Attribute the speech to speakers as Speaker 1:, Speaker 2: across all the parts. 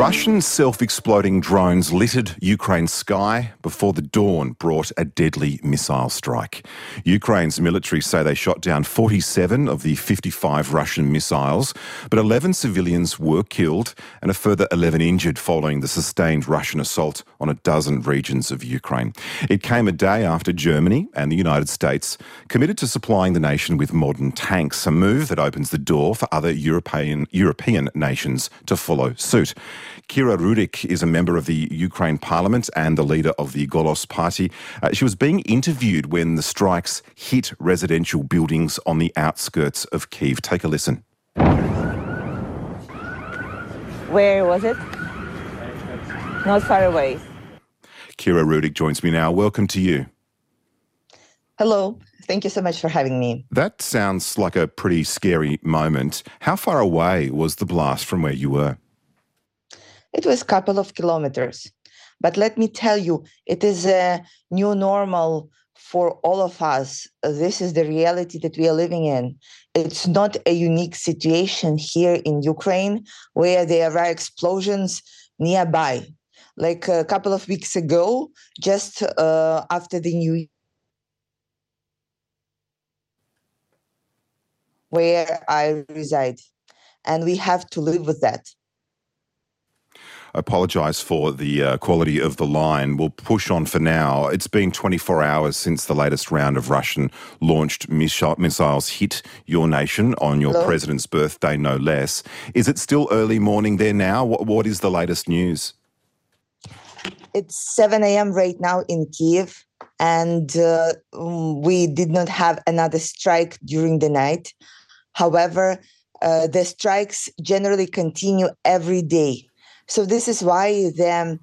Speaker 1: Russian self exploding drones littered Ukraine's sky before the dawn brought a deadly missile strike. Ukraine's military say they shot down 47 of the 55 Russian missiles, but 11 civilians were killed and a further 11 injured following the sustained Russian assault on a dozen regions of Ukraine. It came a day after Germany and the United States committed to supplying the nation with modern tanks, a move that opens the door for other European, European nations to follow suit. Kira Rudik is a member of the Ukraine parliament and the leader of the Golos party. Uh, she was being interviewed when the strikes hit residential buildings on the outskirts of Kiev. Take a listen.
Speaker 2: Where was it? Not far away.
Speaker 1: Kira Rudik joins me now. Welcome to you.
Speaker 3: Hello. Thank you so much for having me.
Speaker 1: That sounds like a pretty scary moment. How far away was the blast from where you were?
Speaker 3: It was a couple of kilometers. But let me tell you, it is a new normal for all of us. This is the reality that we are living in. It's not a unique situation here in Ukraine where there are explosions nearby. Like a couple of weeks ago, just uh, after the new where I reside. And we have to live with that
Speaker 1: apologise for the uh, quality of the line. We'll push on for now. It's been 24 hours since the latest round of Russian launched missiles hit your nation on your Hello? president's birthday, no less. Is it still early morning there now? what, what is the latest news?
Speaker 3: It's 7 a.m. right now in Kiev, and uh, we did not have another strike during the night. However, uh, the strikes generally continue every day so this is why the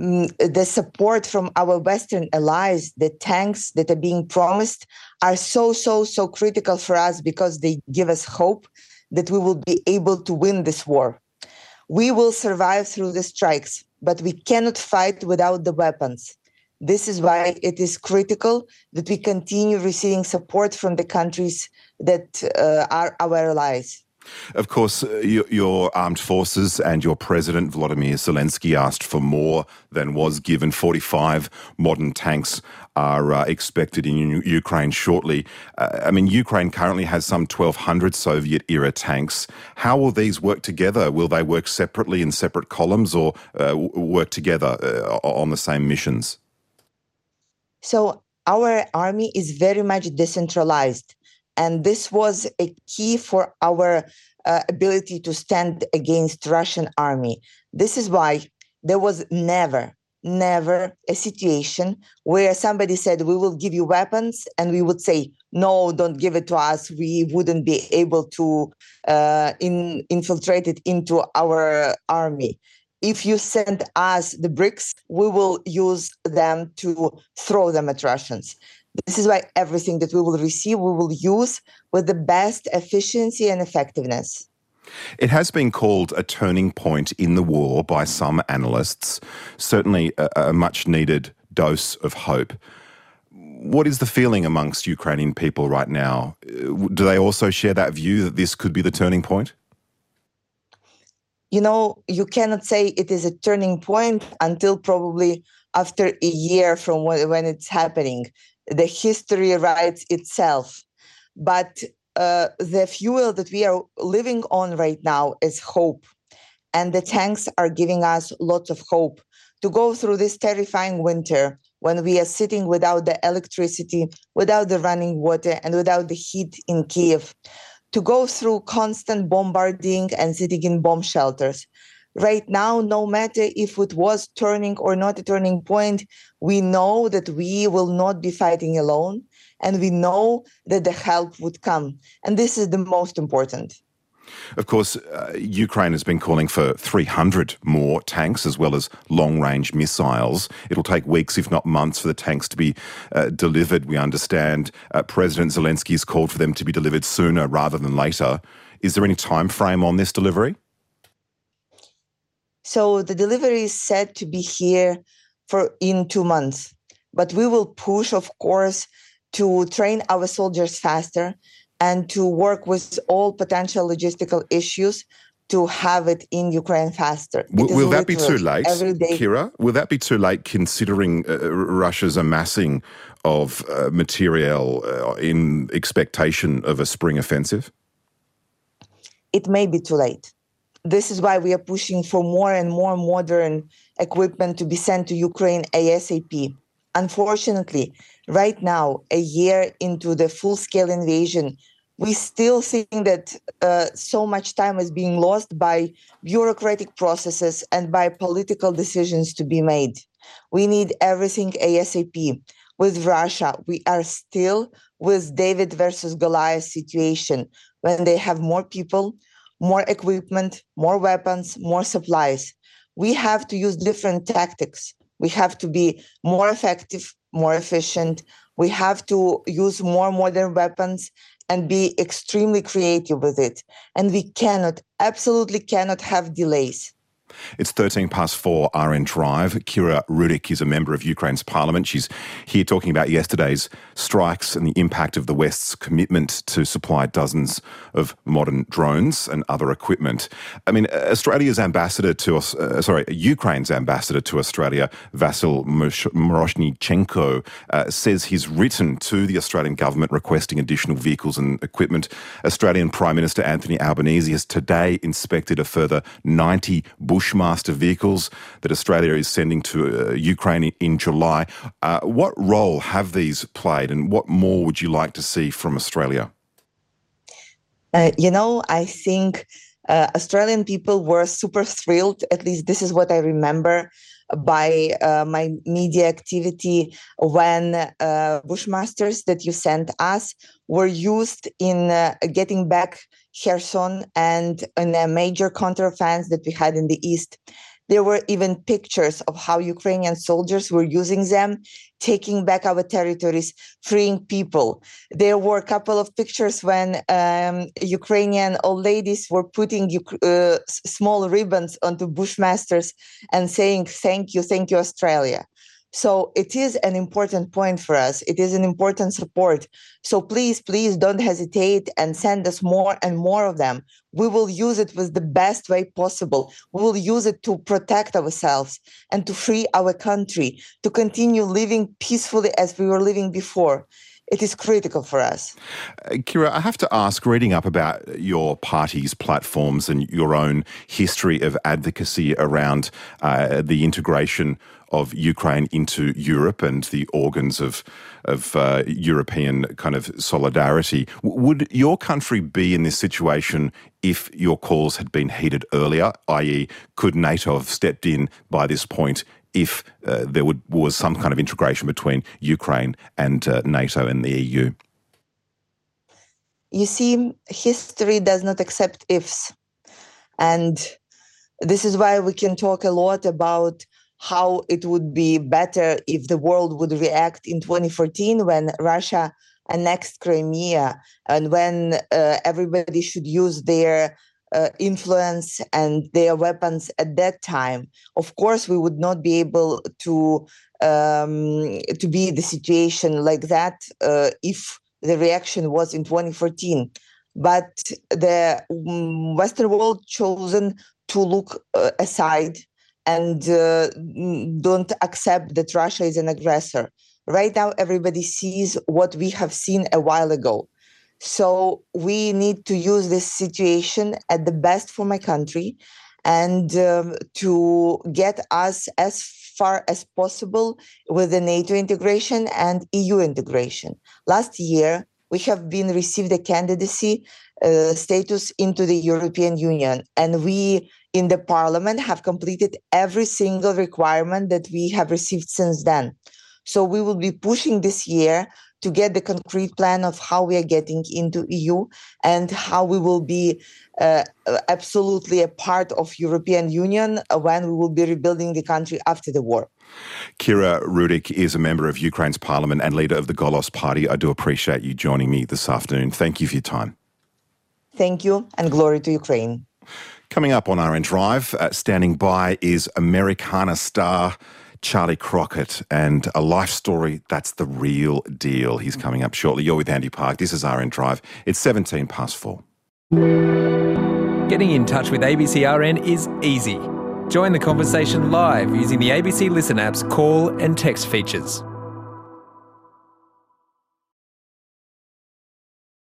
Speaker 3: mm, the support from our Western allies, the tanks that are being promised, are so so so critical for us because they give us hope that we will be able to win this war. We will survive through the strikes, but we cannot fight without the weapons. This is why it is critical that we continue receiving support from the countries that uh, are our allies.
Speaker 1: Of course, uh, your, armed forces and your president, Volodymyr Zelensky, asked for more than was given. 45 modern tanks are uh, expected in Ukraine shortly. Uh, I mean, Ukraine currently has some 1,200 Soviet era tanks. How will these work together? Will they work separately in separate columns or uh, work together uh, on the same missions?
Speaker 3: So, our army is very much decentralized and this was a key for our uh, ability to stand against Russian army. This is why there was never, never a situation where somebody said, we will give you weapons and we would say, no, don't give it to us. We wouldn't be able to uh, in, infiltrate it into our army. If you send us the bricks, we will use them to throw them at Russians. This is why everything that we will receive, we will use with the best efficiency and effectiveness.
Speaker 1: It has been called a turning point in the war by some analysts, certainly a, a much needed dose of hope. What is the feeling amongst Ukrainian people right now? Uh, do they also share that view that this could be the turning point?
Speaker 3: You know, you cannot say it is a turning point until probably after a year from when it's happening the history writes itself. But uh, the fuel that we are living on right now is hope. And the tanks are giving us lots of hope to go through this terrifying winter when we are sitting without the electricity, without the running water, and without the heat in Kiev, to go through constant bombarding and sitting in bomb shelters right now, no matter if it was turning or not a turning point, we know that we will not be fighting alone and we know that the help would come. And this is the most important.
Speaker 1: Of course, uh, Ukraine has been calling for 300 more tanks as well as long range missiles. It'll take weeks, if not months, for the tanks to be uh, delivered, we understand. Uh, President Zelensky has called for them to be delivered sooner rather than later. Is there any time frame on this delivery?
Speaker 3: So the delivery is said to be here for in two months. But we will push, of course, to train our soldiers faster and to work with all potential logistical issues to have it in Ukraine faster.
Speaker 1: Will, will that be too late, Kira? Will that be too late considering uh, Russia's amassing of uh, material uh, in expectation of a spring offensive?
Speaker 3: It may be too late. This is why we are pushing for more and more modern equipment to be sent to Ukraine ASAP. Unfortunately, right now, a year into the full scale invasion, we still think that uh, so much time is being lost by bureaucratic processes and by political decisions to be made. We need everything ASAP. With Russia, we are still with David versus Goliath situation when they have more people, more equipment, more weapons, more supplies. We have to use different tactics. We have to be more effective, more efficient. We have to use more modern weapons and be extremely creative with it. And we cannot, absolutely cannot have delays.
Speaker 1: It's 13 past four, RN Drive. Kira Rudik is a member of Ukraine's parliament. She's here talking about yesterday's strikes and the impact of the West's commitment to supply dozens of modern drones and other equipment. I mean, Australia's ambassador to, uh, sorry, Ukraine's ambassador to Australia, Vasyl Miroshnichenko, uh, says he's written to the Australian government requesting additional vehicles and equipment. Australian Prime Minister Anthony Albanese has today inspected a further 90 bush Bushmaster vehicles that Australia is sending to uh, Ukraine in July. Uh, what role have these played, and what more would you like to see from Australia?
Speaker 3: Uh, you know, I think uh, Australian people were super thrilled. At least this is what I remember by uh, my media activity when uh, Bushmasters that you sent us were used in uh, getting back Kherson and in a major counteroffensive that we had in the east. There were even pictures of how Ukrainian soldiers were using them, taking back our territories, freeing people. There were a couple of pictures when um, Ukrainian old ladies were putting uh, small ribbons onto Bushmasters and saying, Thank you, thank you, Australia. So it is an important point for us. It is an important support. So please, please don't hesitate and send us more and more of them. We will use it with the best way possible. We will use it to protect ourselves and to free our country, to continue living peacefully as we were living before it is critical for us.
Speaker 1: Uh, Kira, I have to ask, reading up about your party's platforms and your own history of advocacy around uh, the integration of Ukraine into Europe and the organs of of uh, European kind of solidarity. Would your country be in this situation if your calls had been heeded earlier? I.e., could NATO have stepped in by this point if uh, there would, was some kind of integration between Ukraine and uh, NATO and the EU?
Speaker 3: You see, history does not accept ifs. And this is why we can talk a lot about how it would be better if the world would react in 2014 when Russia annexed Crimea and when uh, everybody should use their uh, influence and their weapons at that time. Of course, we would not be able to um, to be the situation like that uh, if the reaction was in 2014. But the mm, Western world chosen to look uh, aside and uh, don't accept that Russia is an aggressor. Right now, everybody sees what we have seen a while ago. So we need to use this situation at the best for my country and um, to get us as far as possible with the NATO integration and EU integration. Last year, we have been received a candidacy uh, status into the European Union, and we in the parliament have completed every single requirement that we have received since then. So we will be pushing this year to get the concrete plan of how we are getting into EU and how we will be uh, absolutely a part of European Union when we will be rebuilding the country after the war.
Speaker 1: Kira Rudik is a member of Ukraine's parliament and leader of the Golos party. I do appreciate you joining me this afternoon. Thank you for your time.
Speaker 3: Thank you and glory to Ukraine.
Speaker 1: Coming up on RN Drive, uh, standing by is Americana star Charley Crockett and a life story that's the real deal. He's mm-hmm. coming up shortly. You're with Andy Park. This is RN Drive. It's 17 past four.
Speaker 4: Getting in touch with ABC RN is easy. Join the conversation live using the ABC Listen app's call and text features.